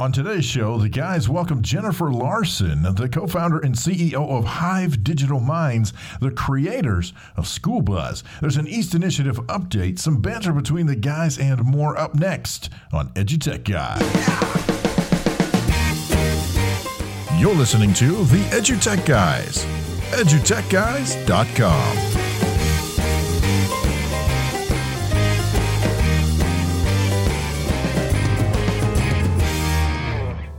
On today's show, the guys welcome Jennifer Larson, the co founder and CEO of Hive Digital Minds, the creators of School Buzz. There's an EAST Initiative update, some banter between the guys, and more up next on EduTech Guys. You're listening to the EduTech Guys, edutechguys.com.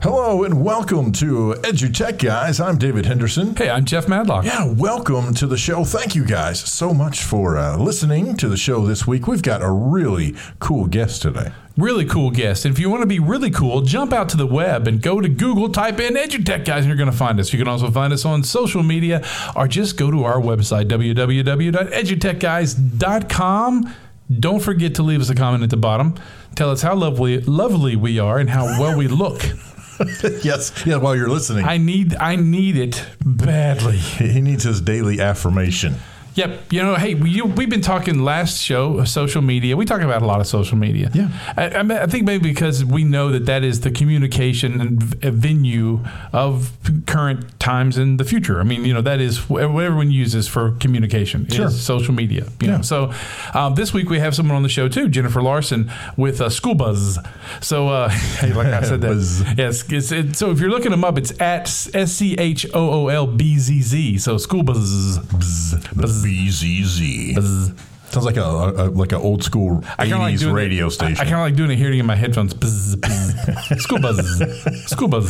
Hello and welcome to EduTech Guys. I'm David Henderson. Hey, I'm Jeff Madlock. Yeah, welcome to the show. Thank you guys so much for uh, listening to the show this week. We've got a really cool guest today. Really cool guest. And if you want to be really cool, jump out to the web and go to Google, type in EduTech Guys, and you're going to find us. You can also find us on social media or just go to our website, www.edutechguys.com. Don't forget to leave us a comment at the bottom. Tell us how lovely, lovely we are and how well we look. yes, yeah. While you're listening, I need, I need it badly. he needs his daily affirmation. Yep. You know, hey, we, we've been talking last show, uh, social media. We talk about a lot of social media. Yeah. I, I, mean, I think maybe because we know that that is the communication and v- venue of current times and the future. I mean, you know, that is what everyone uses for communication Sure. is social media. You Yeah. know, so um, this week we have someone on the show too, Jennifer Larson with uh, School Buzz. So, uh, hey, like I said that. Buzz. Yes. It's, it, so if you're looking them up, it's at S C H O O L B Z Z. So School Buzz. The BZZ. Sounds like a, a like an old school I kinda like eighties doing radio it, station. I, I kind of like doing it hearing in my headphones. Buzz, buzz. School buzz. School buzz.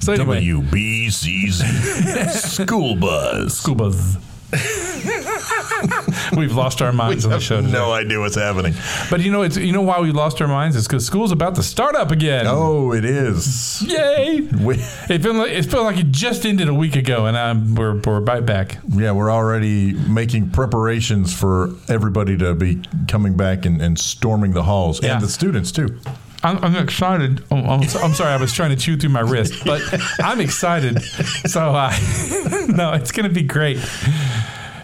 So anyway, WBZZ. School Buzz. school buzz. We've lost our minds on the show. today. No idea what's happening. But you know, it's you know why we lost our minds? is because school's about to start up again. Oh, it is. Yay! We, It felt like it felt like it just ended a week ago, and I'm we're we're right back. yeah, we're already making preparations for everybody to be coming back and, and storming the halls, Yeah. and the students too. I'm, I'm excited. Oh, I'm, I'm sorry, I was trying to chew through my wrist, but I'm excited. So, no, it's going to be great.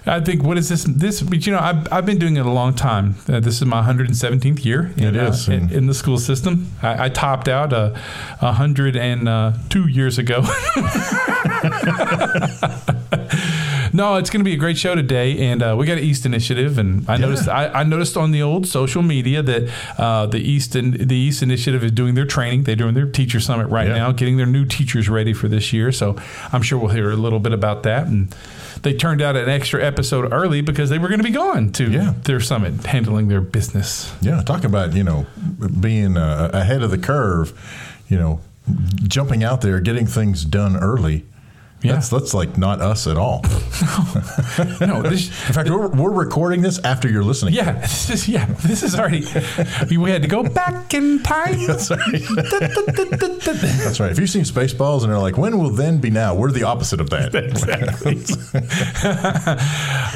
I think what is this? This, but you know, I've, I've been doing it a long time. Uh, this is my 117th year. It in, uh, in, in the school system. I, I topped out uh, 102 years ago. No, it's going to be a great show today, and uh, we got an EAST Initiative, and I noticed I, I noticed on the old social media that uh, the EAST and the EAST Initiative is doing their training. They're doing their teacher summit right Yeah. now, getting their new teachers ready for this year. So I'm sure we'll hear a little bit about that. And they turned out an extra episode early because they were going to be going to Yeah. their summit, handling their business. Yeah, talk about you know being uh, ahead of the curve. You know, jumping out there, getting things done early. Yeah. That's that's like not us at all. No, this, In fact, we're, we're recording this after you're listening. yeah, this is yeah, this is already. We had to go back in time. That's right. That's right. If you've seen Spaceballs and they're like, when will then be now? We're the opposite of that. exactly.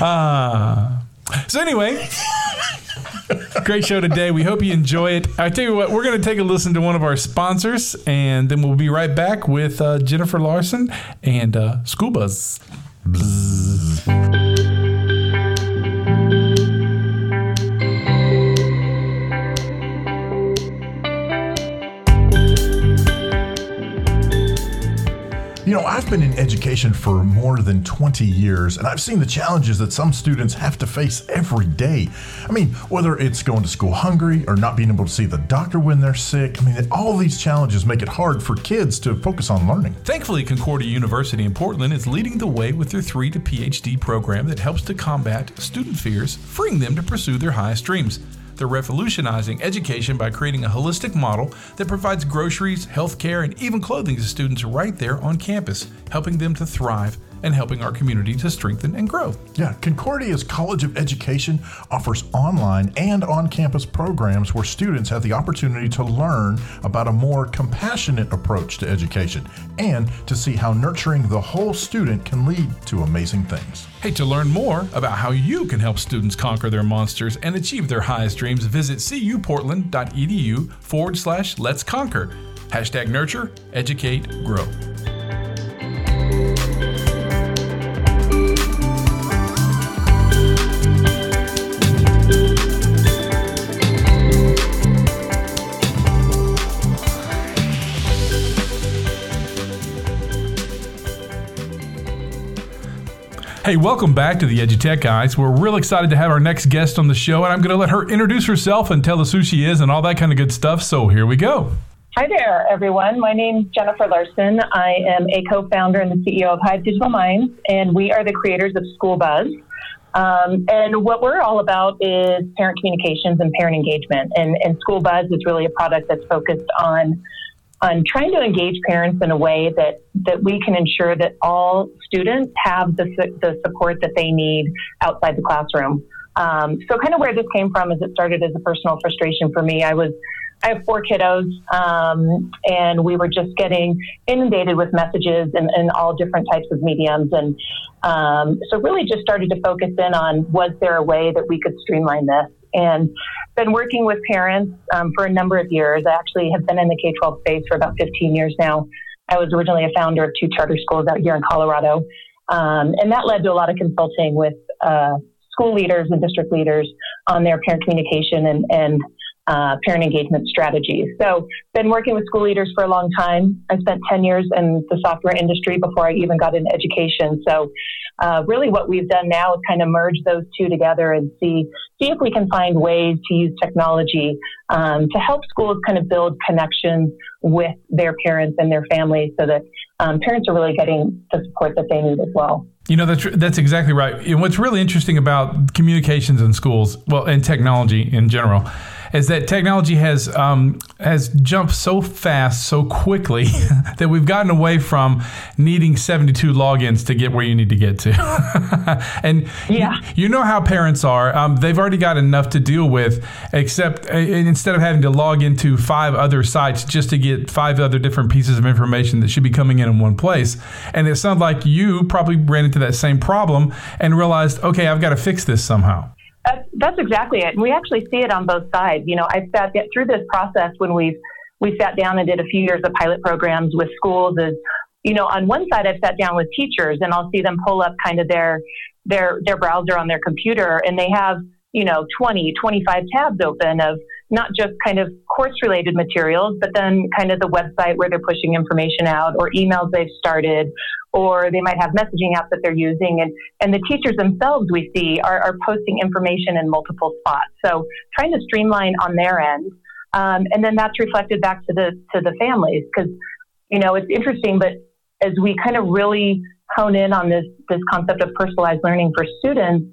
Ah. so anyway, great show today. We hope you enjoy it. I tell you what, we're going to take a listen to one of our sponsors, and then we'll be right back with uh, Jennifer Larson and uh, School Buzz. Been in education for more than 20 years, and I've seen the challenges that some students have to face every day. I mean, whether it's going to school hungry or not being able to see the doctor when they're sick, I mean, all these challenges make it hard for kids to focus on learning. Thankfully, Concordia University in Portland is leading the way with their 3 to PhD program that helps to combat student fears, freeing them to pursue their highest dreams. They're revolutionizing education by creating a holistic model that provides groceries, healthcare, and even clothing to students right there on campus, helping them to thrive and helping our community to strengthen and grow. Yeah, Concordia's College of Education offers online and on campus programs where students have the opportunity to learn about a more compassionate approach to education and to see how nurturing the whole student can lead to amazing things. Hey, to learn more about how you can help students conquer their monsters and achieve their highest dreams, visit cuportland.edu forward slash let's conquer. Hashtag nurture, educate, grow. Hey, welcome back to the EduTech Guys. We're real excited to have our next guest on the show, and I'm going to let her introduce herself and tell us who she is and all that kind of good stuff. So here we go. Hi there, everyone. My name is Jennifer Larson. I am a co founder and the CEO of Hive Digital Minds, and we are the creators of School Buzz. Um, and what we're all about is parent communications and parent engagement. And, and School Buzz is really a product that's focused on on trying to engage parents in a way that, that we can ensure that all students have the, the support that they need outside the classroom. Um, so, kind of where this came from is it started as a personal frustration for me. I was I have four kiddos, um, and we were just getting inundated with messages in, in all different types of mediums. And um, so, really just started to focus in on was there a way that we could streamline this? And been working with parents um, for a number of years. I actually have been in the K 12 space for about 15 years now. I was originally a founder of two charter schools out here in Colorado. Um, and that led to a lot of consulting with uh, school leaders and district leaders on their parent communication and, and uh, parent engagement strategies. So, been working with school leaders for a long time. I spent 10 years in the software industry before I even got into education. So, uh, really, what we've done now is kind of merge those two together and see see if we can find ways to use technology um, to help schools kind of build connections with their parents and their families, so that um, parents are really getting the support that they need as well. You know that's that's exactly right. And what's really interesting about communications in schools, well, and technology in general is that technology has um, has jumped so fast, so quickly that we've gotten away from needing 72 logins to get where you need to get to. and yeah. you, you, know how parents are; um, they've already got enough to deal with, except uh, instead of having to log into five other sites just to get five other different pieces of information that should be coming in in one place. And it sounds like you probably ran into that same problem and realized, okay, I've got to fix this somehow. That's, that's exactly it. And we actually see it on both sides. You know, I've sat through this process when we've we sat down and did a few years of pilot programs with schools. Is you know, on one side, I've sat down with teachers and I'll see them pull up kind of their their their browser on their computer, and they have you know 20, 25 tabs open of not just kind of course related materials, but then kind of the website where they're pushing information out or emails they've started, or they might have messaging apps that they're using. And, and the teachers themselves we see are, are posting information in multiple spots. So trying to streamline on their end. Um, and then that's reflected back to the, to the families because, you know, it's interesting, but as we kind of really hone in on this, this concept of personalized learning for students,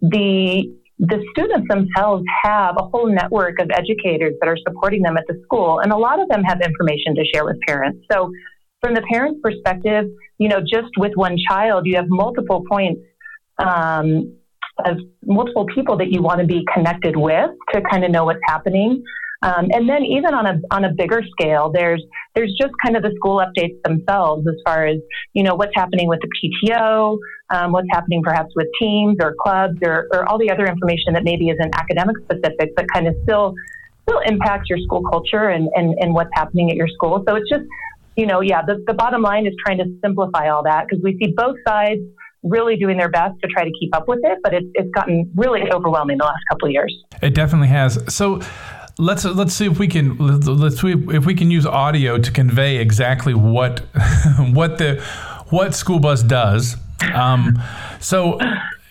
the the students themselves have a whole network of educators that are supporting them at the school, and a lot of them have information to share with parents. So, from the parents' perspective, you know, just with one child, you have multiple points um, of multiple people that you want to be connected with to kind of know what's happening. Um, and then even on a on a bigger scale, there's there's just kind of the school updates themselves as far as you know what's happening with the PTO, um, what's happening perhaps with teams or clubs or, or all the other information that maybe isn't academic specific, but kind of still still impacts your school culture and, and, and what's happening at your school. So it's just you know yeah the, the bottom line is trying to simplify all that because we see both sides really doing their best to try to keep up with it, but it's, it's gotten really overwhelming the last couple of years. It definitely has. So let's let's see if we can let's if we can use audio to convey exactly what what the what School Buzz does. Um, so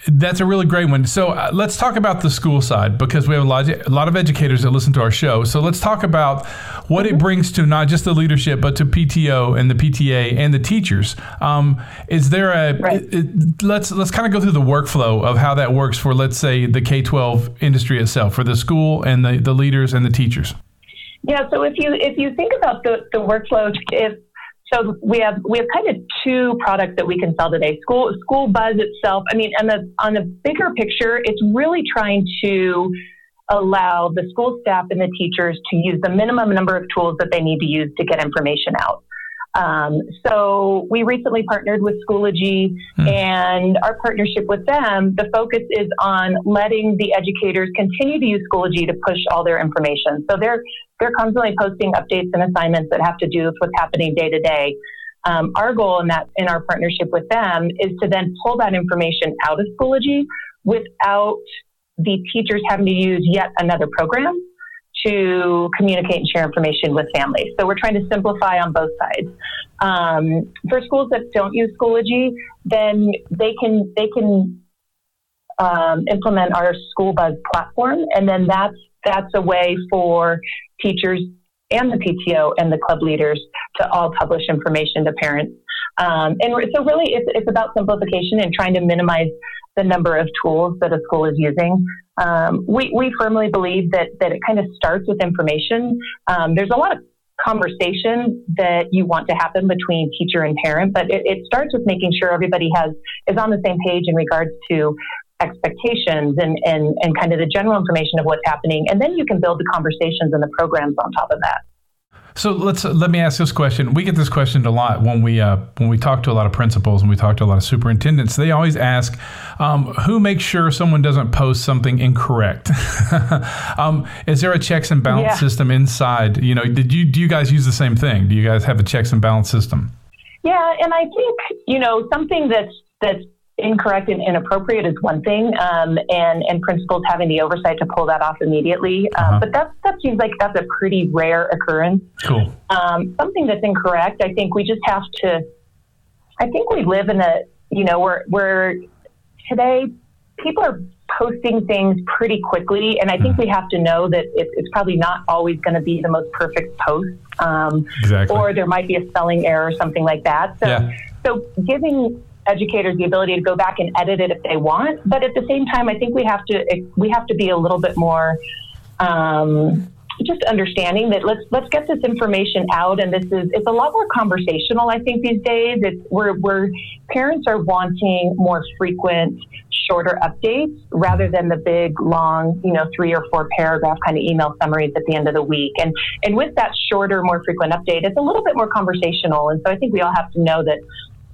that's a really great one. So uh, let's talk about the school side because we have a lot, of, a lot of educators that listen to our show. So let's talk about what it brings to not just the leadership, but to PTO and the PTA and the teachers. Um, is there a Right. it- it- let's let's kind of go through the workflow of how that works for let's say the K twelve industry itself for the school and the, the leaders and the teachers. Yeah, so if you if you think about the, the workflow, if so we have we have kind of two products that we can sell today. School School Buzz itself, I mean, on the on the bigger picture, it's really trying to allow the school staff and the teachers to use the minimum number of tools that they need to use to get information out. Um, so we recently partnered with Schoology, Hmm. and our partnership with them, the focus is on letting the educators continue to use Schoology to push all their information. So they're they're constantly posting updates and assignments that have to do with what's happening day to day. Um, Our goal in that in our partnership with them is to then pull that information out of Schoology without the teachers having to use yet another program to communicate and share information with families. So we're trying to simplify on both sides. Um, for schools that don't use Schoology, then they can they can um, implement our School Buzz platform, and then that's that's a way for teachers and the PTO and the club leaders to all publish information to parents. Um, and so, really, it's, it's about simplification and trying to minimize the number of tools that a school is using. Um, we, we firmly believe that, that it kind of starts with information. Um, there's a lot of conversation that you want to happen between teacher and parent, but it, it starts with making sure everybody has is on the same page in regards to expectations and, and, and kind of the general information of what's happening. And then you can build the conversations and the programs on top of that. So let's let me ask this question. We get this question a lot when we uh, when we talk to a lot of principals and we talk to a lot of superintendents. They always ask, um, "Who makes sure someone doesn't post something incorrect?" um, is there a checks and balance Yeah. system inside? You know, did you do you guys use the same thing? Do you guys have a checks and balance system? Yeah, and I think you know something that's that's incorrect and inappropriate is one thing, um, and and principals having the oversight to pull that off immediately. Um, Uh-huh. But that that seems like that's a pretty rare occurrence. Cool. Um, something that's incorrect, I think we just have to. I think we live in a you know where where today people are posting things pretty quickly, and I think we have to know that it, it's probably not always going to be the most perfect post. Um, Exactly. or there might be a spelling error or something like that. So, Yeah. so giving educators the ability to go back and edit it if they want, but at the same time, I think we have to we have to be a little bit more. Um, just understanding that let's let's get this information out, and this is it's a lot more conversational. I think these days, it's where where parents are wanting more frequent, shorter updates rather than the big, long, you know, three or four paragraph kind of email summaries at the end of the week. And and with that shorter, more frequent update, it's a little bit more conversational. And so I think we all have to know that,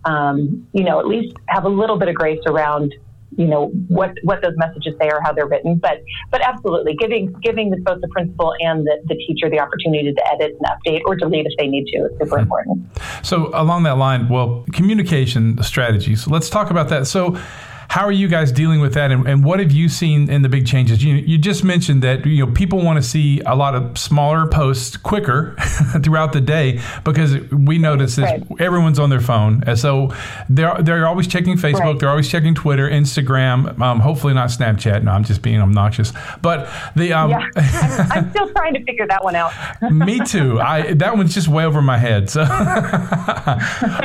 um, you know, at least have a little bit of grace around, you know, what what those messages say or how they're written. But but absolutely, giving giving both the principal and the, the teacher the opportunity to edit and update or delete if they need to is super important. So along that line, well, communication strategies. Let's talk about that. So. How are you guys dealing with that, and, and what have you seen in the big changes? You, you just mentioned that you know people want to see a lot of smaller posts quicker throughout the day because we notice that Right. everyone's on their phone, and so they're they're always checking Facebook, Right. they're always checking Twitter, Instagram, um, hopefully not Snapchat. No, I'm just being obnoxious, but the um, Yeah, I'm, I'm still trying to figure that one out. me too. I that one's just way over my head. So,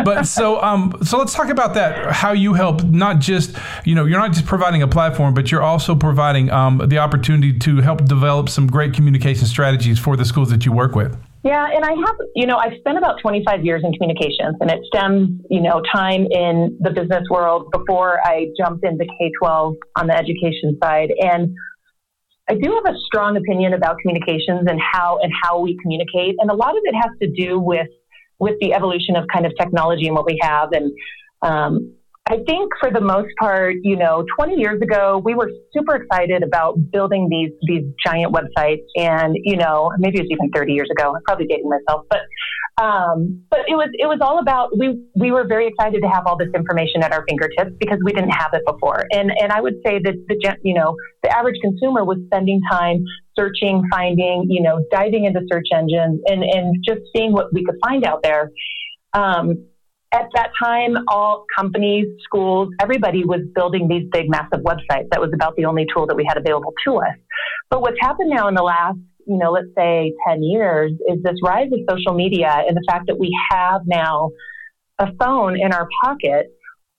but so um so let's talk about that. How you help not just you know you're not just providing a platform, but you're also providing um the opportunity to help develop some great communication strategies for the schools that you work with. Yeah, and I have, you know, I've spent about 25 years in communications, and it stems, you know, time in the business world before I jumped into K 12 on the education side. And I do have a strong opinion about communications and how and how we communicate, and a lot of it has to do with with the evolution of kind of technology and what we have. And um, I think for the most part, you know, 20 years ago, we were super excited about building these these giant websites, and you know, maybe it was even 30 years ago. I'm probably dating myself, but um, but it was it was all about we we were very excited to have all this information at our fingertips because we didn't have it before. And and I would say that the you know the average consumer was spending time searching, finding, you know, diving into search engines and and just seeing what we could find out there. Um, at that time, all companies, schools, everybody was building these big, massive websites. That was about the only tool that we had available to us. But what's happened now in the last, you know, let's say 10 years is this rise of social media and the fact that we have now a phone in our pocket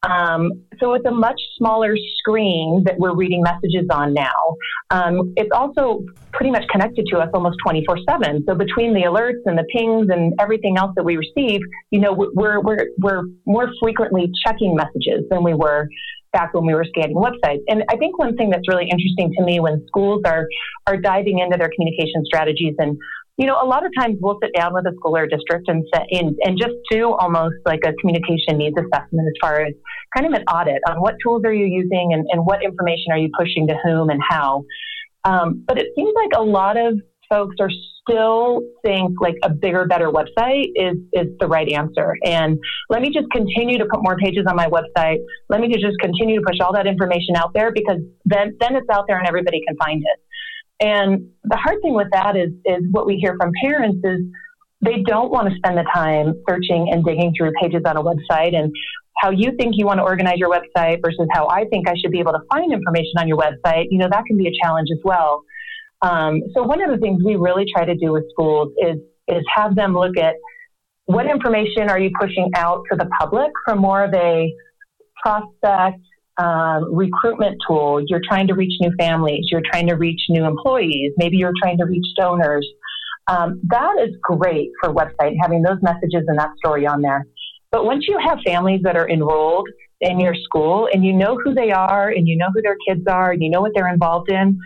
um, so it's a much smaller screen that we're reading messages on now. Um, it's also pretty much connected to us almost 24 7. So between the alerts and the pings and everything else that we receive, you know, we're, we're, we're more frequently checking messages than we were back when we were scanning websites. And I think one thing that's really interesting to me when schools are, are diving into their communication strategies and you know, a lot of times we'll sit down with a school or district and set in and just do almost like a communication needs assessment as far as kind of an audit on what tools are you using and, and what information are you pushing to whom and how. Um, but it seems like a lot of folks are still think like a bigger, better website is is the right answer. And let me just continue to put more pages on my website. Let me just continue to push all that information out there because then then it's out there and everybody can find it. And the hard thing with that is, is what we hear from parents is they don't want to spend the time searching and digging through pages on a website and how you think you want to organize your website versus how I think I should be able to find information on your website, you know, that can be a challenge as well. Um, so one of the things we really try to do with schools is is have them look at what information are you pushing out to the public from more of a prospect um, recruitment tool. You're trying to reach new families. You're trying to reach new employees. Maybe you're trying to reach donors. Um, that is great for website having those messages and that story on there. But once you have families that are enrolled in your school and you know who they are and you know who their kids are and you know what they're involved in,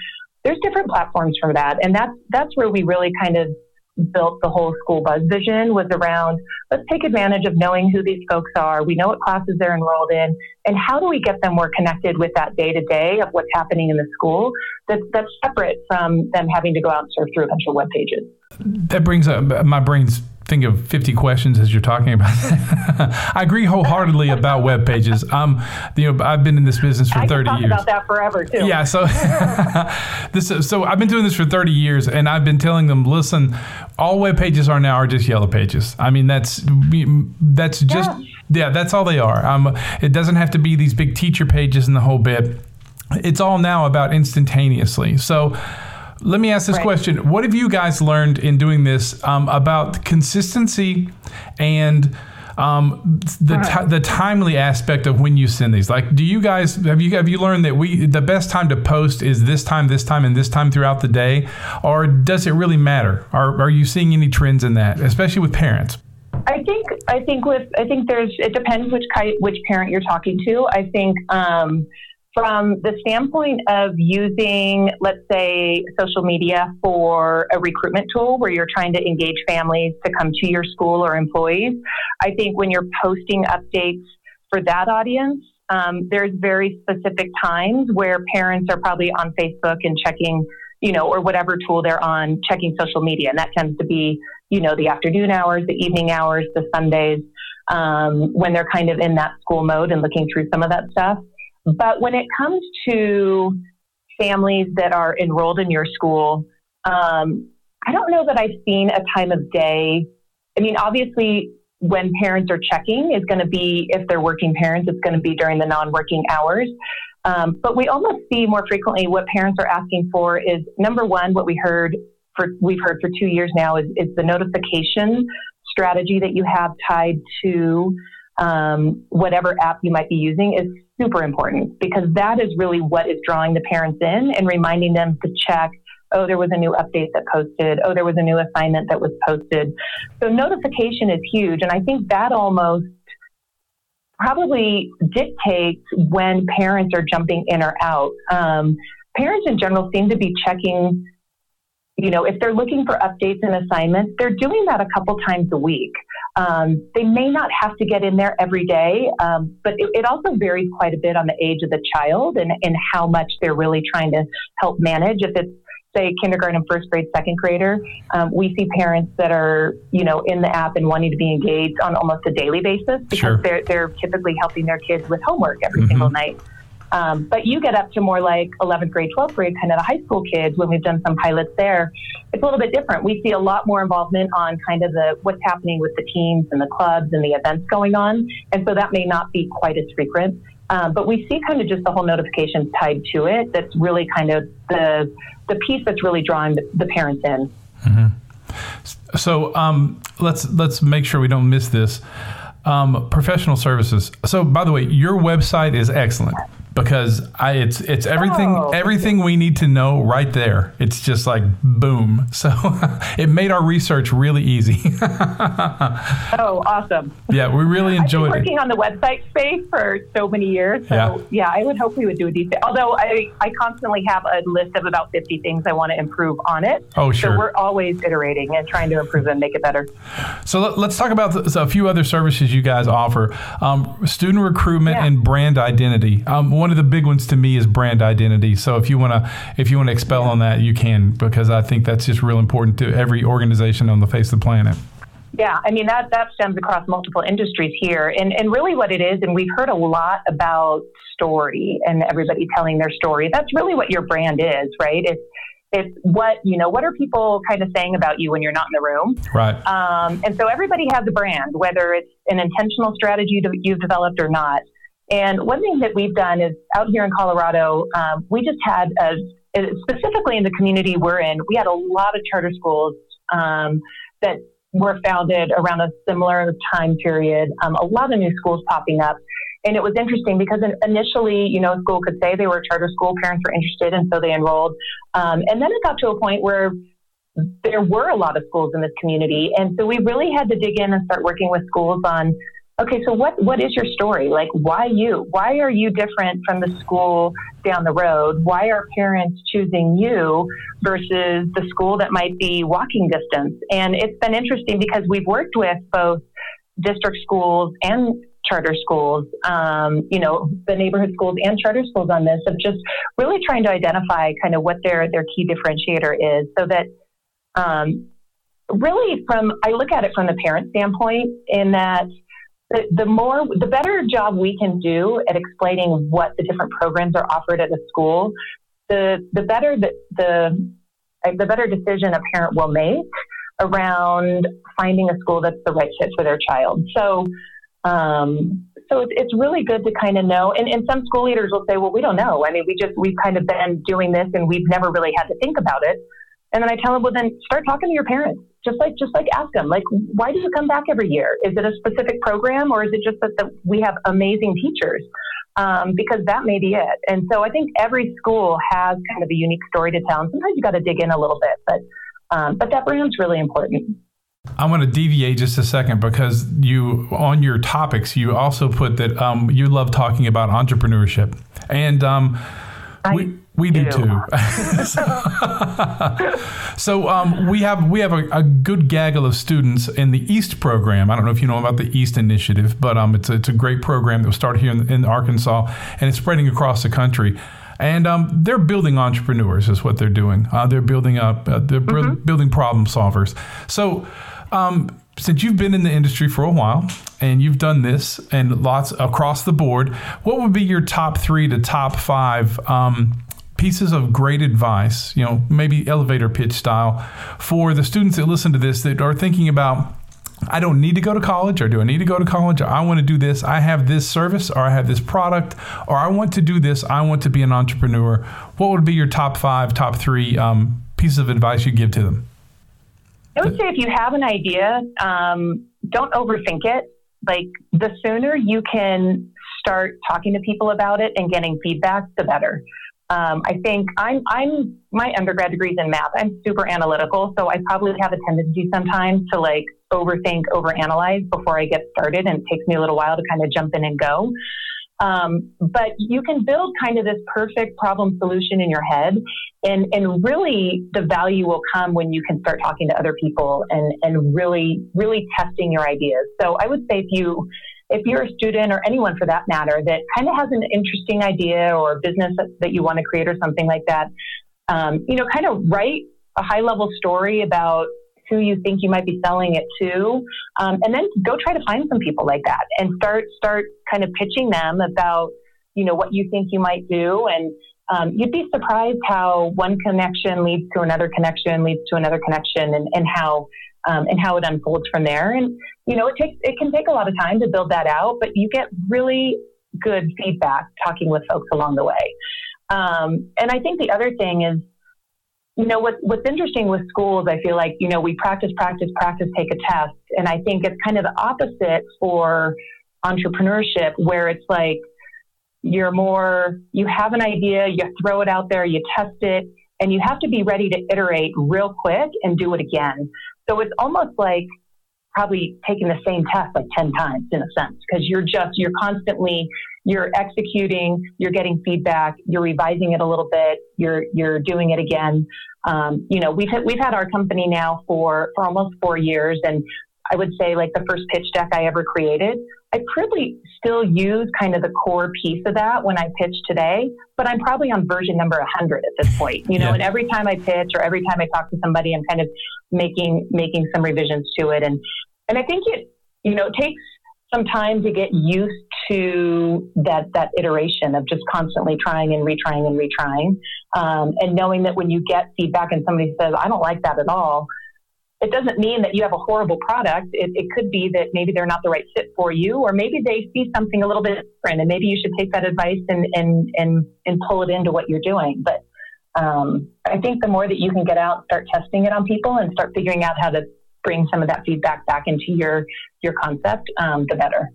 there's different platforms for that. And that's that's where we really kind of built the whole school buzz vision was around let's take advantage of knowing who these folks are. We know what classes they're enrolled in, and how do we get them more connected with that day to day of what's happening in the school that's, that's separate from them having to go out and surf through a bunch of web pages. That brings up my brain's think of 50 questions as you're talking about that. I agree wholeheartedly about web pages. Um, you know, I've been in this business for I 30 talk years. about that forever too. Yeah. So this, so I've been doing this for 30 years and I've been telling them, listen, all web pages are now are just yellow pages. I mean, that's, that's just, yeah, yeah that's all they are. Um, it doesn't have to be these big teacher pages and the whole bit. It's all now about instantaneously. So, let me ask this right. question. What have you guys learned in doing this um, about consistency and um, the t- the timely aspect of when you send these? Like, do you guys have you have you learned that we the best time to post is this time, this time, and this time throughout the day, or does it really matter? Are are you seeing any trends in that, especially with parents? I think I think with I think there's it depends which which parent you're talking to. I think. Um, from the standpoint of using, let's say, social media for a recruitment tool where you're trying to engage families to come to your school or employees, I think when you're posting updates for that audience, um, there's very specific times where parents are probably on Facebook and checking, you know, or whatever tool they're on, checking social media. And that tends to be, you know, the afternoon hours, the evening hours, the Sundays, um, when they're kind of in that school mode and looking through some of that stuff. But when it comes to families that are enrolled in your school, um, I don't know that I've seen a time of day. I mean, obviously, when parents are checking is going to be, if they're working parents, it's going to be during the non working hours. Um, but we almost see more frequently what parents are asking for is number one, what we heard for, we've heard for two years now is, is the notification strategy that you have tied to um, whatever app you might be using is super important because that is really what is drawing the parents in and reminding them to check oh, there was a new update that posted, oh, there was a new assignment that was posted. So notification is huge. And I think that almost probably dictates when parents are jumping in or out. Um, parents in general seem to be checking you know, if they're looking for updates and assignments, they're doing that a couple times a week. Um, they may not have to get in there every day, um, but it, it, also varies quite a bit on the age of the child and, and how much they're really trying to help manage. If it's say kindergarten, first grade, second grader, um, we see parents that are you know in the app and wanting to be engaged on almost a daily basis because sure. they're they're typically helping their kids with homework every mm-hmm. single night. Um, but you get up to more like 11th grade, 12th grade, kind of the high school kids when we've done some pilots there. It's a little bit different. We see a lot more involvement on kind of the what's happening with the teams and the clubs and the events going on. And so that may not be quite as frequent. Um, but we see kind of just the whole notifications tied to it. That's really kind of the the piece that's really drawing the, the parents in. Mm-hmm. So um, let's let's make sure we don't miss this. Um, professional services. So, by the way, your website is excellent because I, it's it's everything oh, everything we need to know right there. It's just like boom. So it made our research really easy. oh, awesome! Yeah, we really enjoyed I've been working it. on the website space for so many years. So yeah. yeah, I would hope we would do a decent. Although I I constantly have a list of about fifty things I want to improve on it. Oh, sure. So we're always iterating and trying to improve and make it better. So let, us talk about the, so a few other services you guys offer: um, student recruitment yeah. and brand identity. Um, one of the big ones to me is brand identity. So if you want to if you want to expel on that, you can because I think that's just real important to every organization on the face of the planet. Yeah, I mean that that stems across multiple industries here, and and really what it is, and we've heard a lot about story and everybody telling their story. That's really what your brand is, right? It's it's what you know what are people kind of saying about you when you're not in the room right um, and so everybody has a brand whether it's an intentional strategy that you've developed or not and one thing that we've done is out here in Colorado, um, we just had, a, specifically in the community we're in, we had a lot of charter schools um, that were founded around a similar time period, um, a lot of new schools popping up. And it was interesting because initially, you know, a school could say they were a charter school, parents were interested, and so they enrolled. Um, and then it got to a point where there were a lot of schools in this community. And so we really had to dig in and start working with schools on okay, so what, what is your story? Like, why you? Why are you different from the school down the road? Why are parents choosing you versus the school that might be walking distance? And it's been interesting because we've worked with both district schools and charter schools, um, you know, the neighborhood schools and charter schools on this of just really trying to identify kind of what their, their key differentiator is so that um, really from, I look at it from the parent standpoint in that the, the more the better job we can do at explaining what the different programs are offered at a school the the better the the, the better decision a parent will make around finding a school that's the right fit for their child. So um, so it's, it's really good to kind of know and, and some school leaders will say well we don't know. I mean we just we've kind of been doing this and we've never really had to think about it. And then i tell them well then start talking to your parents just like just like ask them. Like why do you come back every year? Is it a specific program or is it just that the, we have amazing teachers? Um, because that may be it. And so i think every school has kind of a unique story to tell and sometimes you got to dig in a little bit but um, but that brand's really important. I'm going to deviate just a second because you, on your topics, you also put that um, you love talking about entrepreneurship, and um, we we do, too. so um, we have we have a, a, good gaggle of students in the EAST program. I don't know if you know about the EAST Initiative, but um, it's a, it's a great program that was started here in, in Arkansas and it's spreading across the country. And um, they're building entrepreneurs, is what they're doing. Uh, they're building up, uh, they're mm-hmm. building problem solvers. So um, since you've been in the industry for a while and you've done this and lots across the board, what would be your top three to top five um, pieces of great advice, you know, maybe elevator pitch style, for the students that listen to this that are thinking about, I don't need to go to college, or do I need to go to college? Or I want to do this. I have this service, or I have this product, or I want to do this. I want to be an entrepreneur. What would be your top five, top three um, pieces of advice you give to them? I would say if you have an idea, um, don't overthink it. Like the sooner you can start talking to people about it and getting feedback, the better. Um, I think I'm, I'm, my undergrad degree is in math. I'm super analytical, so I probably have a tendency sometimes to like overthink, overanalyze before I get started, and it takes me a little while to kind of jump in and go. Um, but you can build kind of this perfect problem solution in your head, and and really the value will come when you can start talking to other people and and really really testing your ideas. So I would say if you if you're a student or anyone for that matter that kind of has an interesting idea or a business that, that you want to create or something like that, um, you know, kind of write a high level story about who you think you might be selling it to, um, and then go try to find some people like that and start start kind of pitching them about you know, what you think you might do. And um, you'd be surprised how one connection leads to another connection, leads to another connection, and, and how um, and how it unfolds from there. And you know, it takes it can take a lot of time to build that out, but you get really good feedback talking with folks along the way. Um, and I think the other thing is, you know, what, what's interesting with schools, I feel like, you know, we practice, practice, practice, take a test. And I think it's kind of the opposite for entrepreneurship, where it's like you're more, you have an idea, you throw it out there, you test it, and you have to be ready to iterate real quick and do it again. So it's almost like probably taking the same test like 10 times in a sense because you're just you're constantly you're executing you're getting feedback you're revising it a little bit you're you're doing it again um, you know we've had, we've had our company now for for almost four years and i would say like the first pitch deck i ever created I probably still use kind of the core piece of that when I pitch today, but I'm probably on version number 100 at this point. You know, yeah. and every time I pitch or every time I talk to somebody, I'm kind of making making some revisions to it, and and I think it you know it takes some time to get used to that that iteration of just constantly trying and retrying and retrying, um, and knowing that when you get feedback and somebody says I don't like that at all it doesn't mean that you have a horrible product. It, it, could be that maybe they're not the right fit for you, or maybe they see something a little bit different, and maybe you should take that advice and and and, and pull it into what you're doing. But um, I think the more that you can get out, start testing it on people, and start figuring out how to bring some of that feedback back into your your concept, um, the better.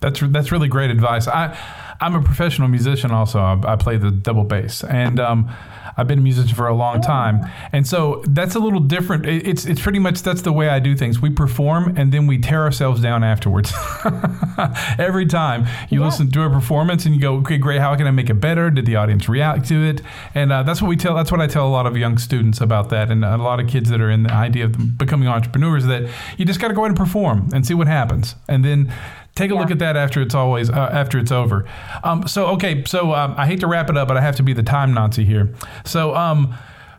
That's that's really great advice. I I'm a professional musician. Also, I, I play the double bass, and um, I've been a musician for a long time, and so that's a little different. It's it's pretty much that's the way I do things. We perform and then we tear ourselves down afterwards. Every time you yeah. listen to a performance and you go, okay, great. How can I make it better? Did the audience react to it? And uh, that's what we tell. That's what I tell a lot of young students about that, and a lot of kids that are in the idea of becoming entrepreneurs. That you just got to go ahead and perform and see what happens, and then Take a yeah. look at that after it's always uh, after it's over. Um, so okay, so um, I hate to wrap it up, but I have to be the time Nazi here. So um,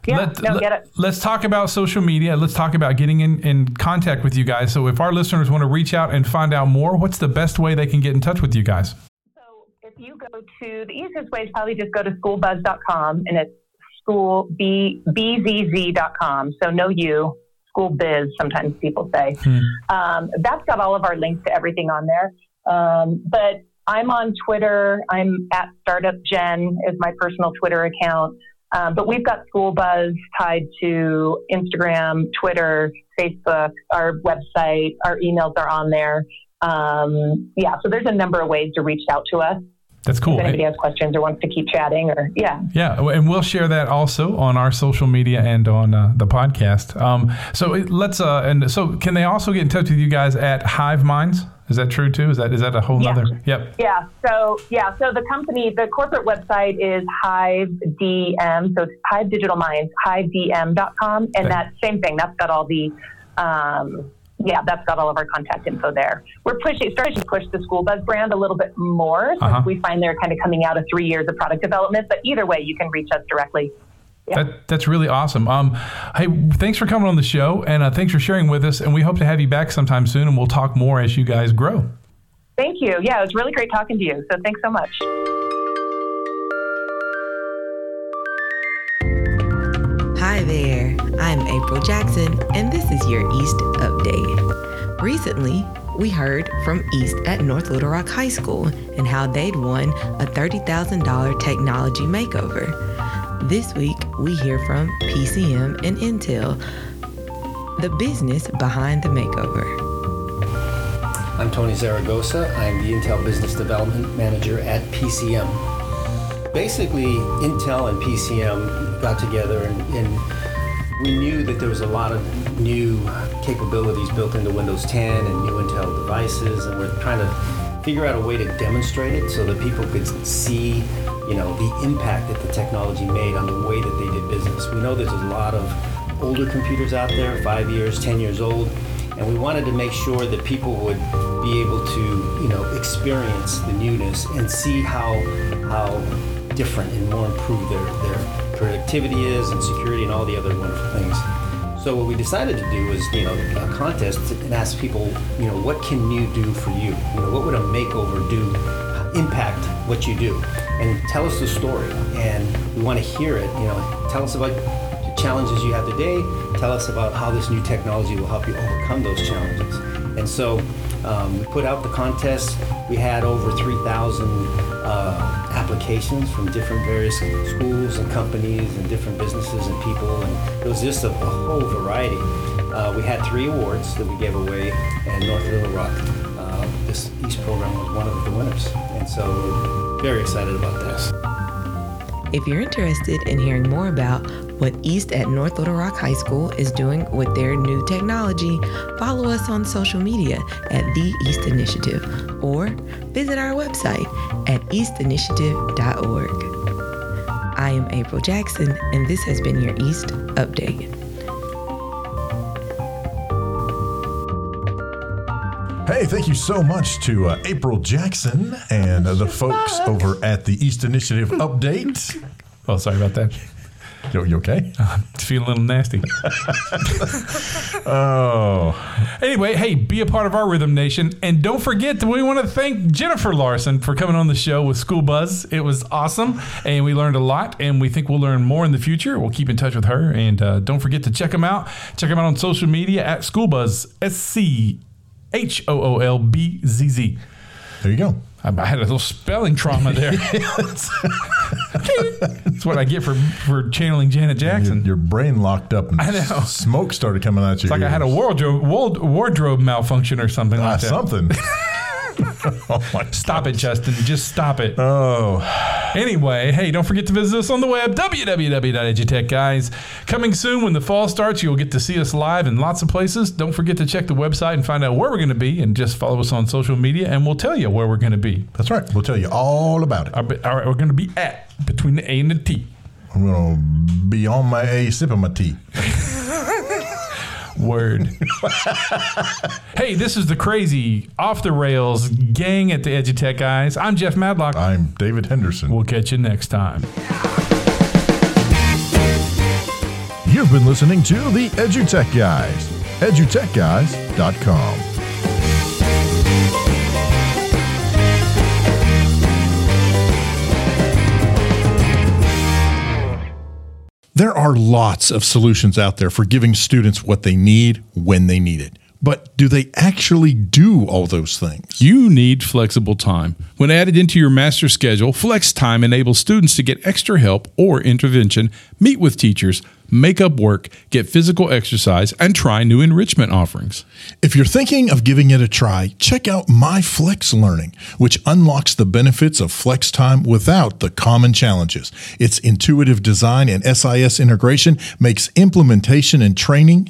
yeah, let, no, get it. Let's talk about social media. Let's talk about getting in, in contact with you guys. So if our listeners want to reach out and find out more, what's the best way they can get in touch with you guys? So if you go to the easiest way is probably just go to schoolbuzz.com and it's school b bzz.com. So no you school biz, sometimes people say. Hmm. Um, that's got all of our links to everything on there. Um, but I'm on Twitter. I'm at Startup Jen is my personal Twitter account. Um, but we've got School Buzz tied to Instagram, Twitter, Facebook, our website. Our emails are on there. Um, yeah, so there's a number of ways to reach out to us. That's cool. If anybody has questions or wants to keep chatting, or yeah, yeah, and we'll share that also on our social media and on uh, the podcast. Um, so let's uh, and so can they also get in touch with you guys at Hive Minds? Is that true too? Is that is that a whole yeah. other? Yep. Yeah. So yeah. So the company, the corporate website is Hive DM. So it's Hive Digital Minds, HiveDM.com, and that same thing. That's got all the um, yeah, that's got all of our contact info there. We're pushing, starting to push the School Buzz brand a little bit more since uh-huh. we find they're kind of coming out of three years of product development. But either way, you can reach us directly. Yeah. That, that's really awesome. Um, hey, thanks for coming on the show, and uh, thanks for sharing with us. And we hope to have you back sometime soon, and we'll talk more as you guys grow. Thank you. Yeah, it was really great talking to you. So thanks so much. I'm April Jackson, and this is your EAST Update. Recently, we heard from EAST at North Little Rock High School and how they'd won a $30,000 technology makeover. This week, we hear from PCM and Intel, the business behind the makeover. I'm Tony Zaragoza. I'm the Intel Business Development Manager at PCM. Basically, Intel and PCM got together and, and we knew that there was a lot of new uh, capabilities built into Windows 10 and new Intel devices, and we're trying to figure out a way to demonstrate it so that people could see, you know, the impact that the technology made on the way that they did business. We know there's a lot of older computers out there, five years, 10 years old, and we wanted to make sure that people would be able to, you know, experience the newness and see how how different and more improved their, their productivity is and security and all the other wonderful things. So what we decided to do was, you know, a contest and ask people, you know, what can you do for you? You know, what would a makeover do? impact what you do and tell us the story. And we want to hear it. You know, tell us about the challenges you have today. Tell us about how this new technology will help you overcome those challenges. And so um, we put out the contest. We had over 3,000 uh, applications from different various schools and companies and different businesses and people. And it was just a, a whole variety. Uh, we had three awards that we gave away, and North Little Rock, uh, this EAST program was one of the winners. And so very excited about this. If you're interested in hearing more about what EAST at North Little Rock High School is doing with their new technology, follow us on social media at The EAST Initiative or visit our website at eastinitiative.org. I am April Jackson, and this has been your EAST Update. Hey, thank you so much to uh, April Jackson and uh, the folks over at the EAST Initiative Update. Oh, sorry about that. You, you okay? I'm feeling a little nasty. Oh, Anyway, hey, be a part of our Rhythm Nation. And don't forget that we want to thank Jennifer Larson for coming on the show with SchoolBzz. It was awesome. And we learned a lot. And we think we'll learn more in the future. We'll keep in touch with her. And uh, don't forget to check them out. Check them out on social media at SchoolBzz, S C H O O L B Z Z. there you go. I I had a little spelling trauma there. That's what I get for, for channeling Janet Jackson. Your, your brain locked up and I know. s- smoke started coming out your It's like I had a wardrobe, wardrobe malfunction or something Ah, like that. something. oh Stop it, Justin. Just stop it. Oh, Anyway, hey, don't forget to visit us on the web, www.edutech, guys. Coming soon when the fall starts, you'll get to see us live in lots of places. Don't forget to check the website and find out where we're going to be, and just follow us on social media, and we'll tell you where we're going to be. that's right. We'll tell you all about it. Our, our, we're going to be at between the A and the T. I'm gonna be on my A, sipping my tea. Word. hey, this is the crazy off the rails gang at the Edutech, guys. I'm Jeff Madlock. I'm David Henderson. We'll catch you next time. You've been listening to the EduTech Guys. EduTechGuys.com. There are lots of solutions out there for giving students what they need when they need it. But do they actually do all those things? You need flexible time. When added into your master schedule, Flex Time enables students to get extra help or intervention, meet with teachers, make up work, get physical exercise, and try new enrichment offerings. If you're thinking of giving it a try, check out My Flex Learning, which unlocks the benefits of flex time without the common challenges. Its intuitive design and SIS integration makes implementation and training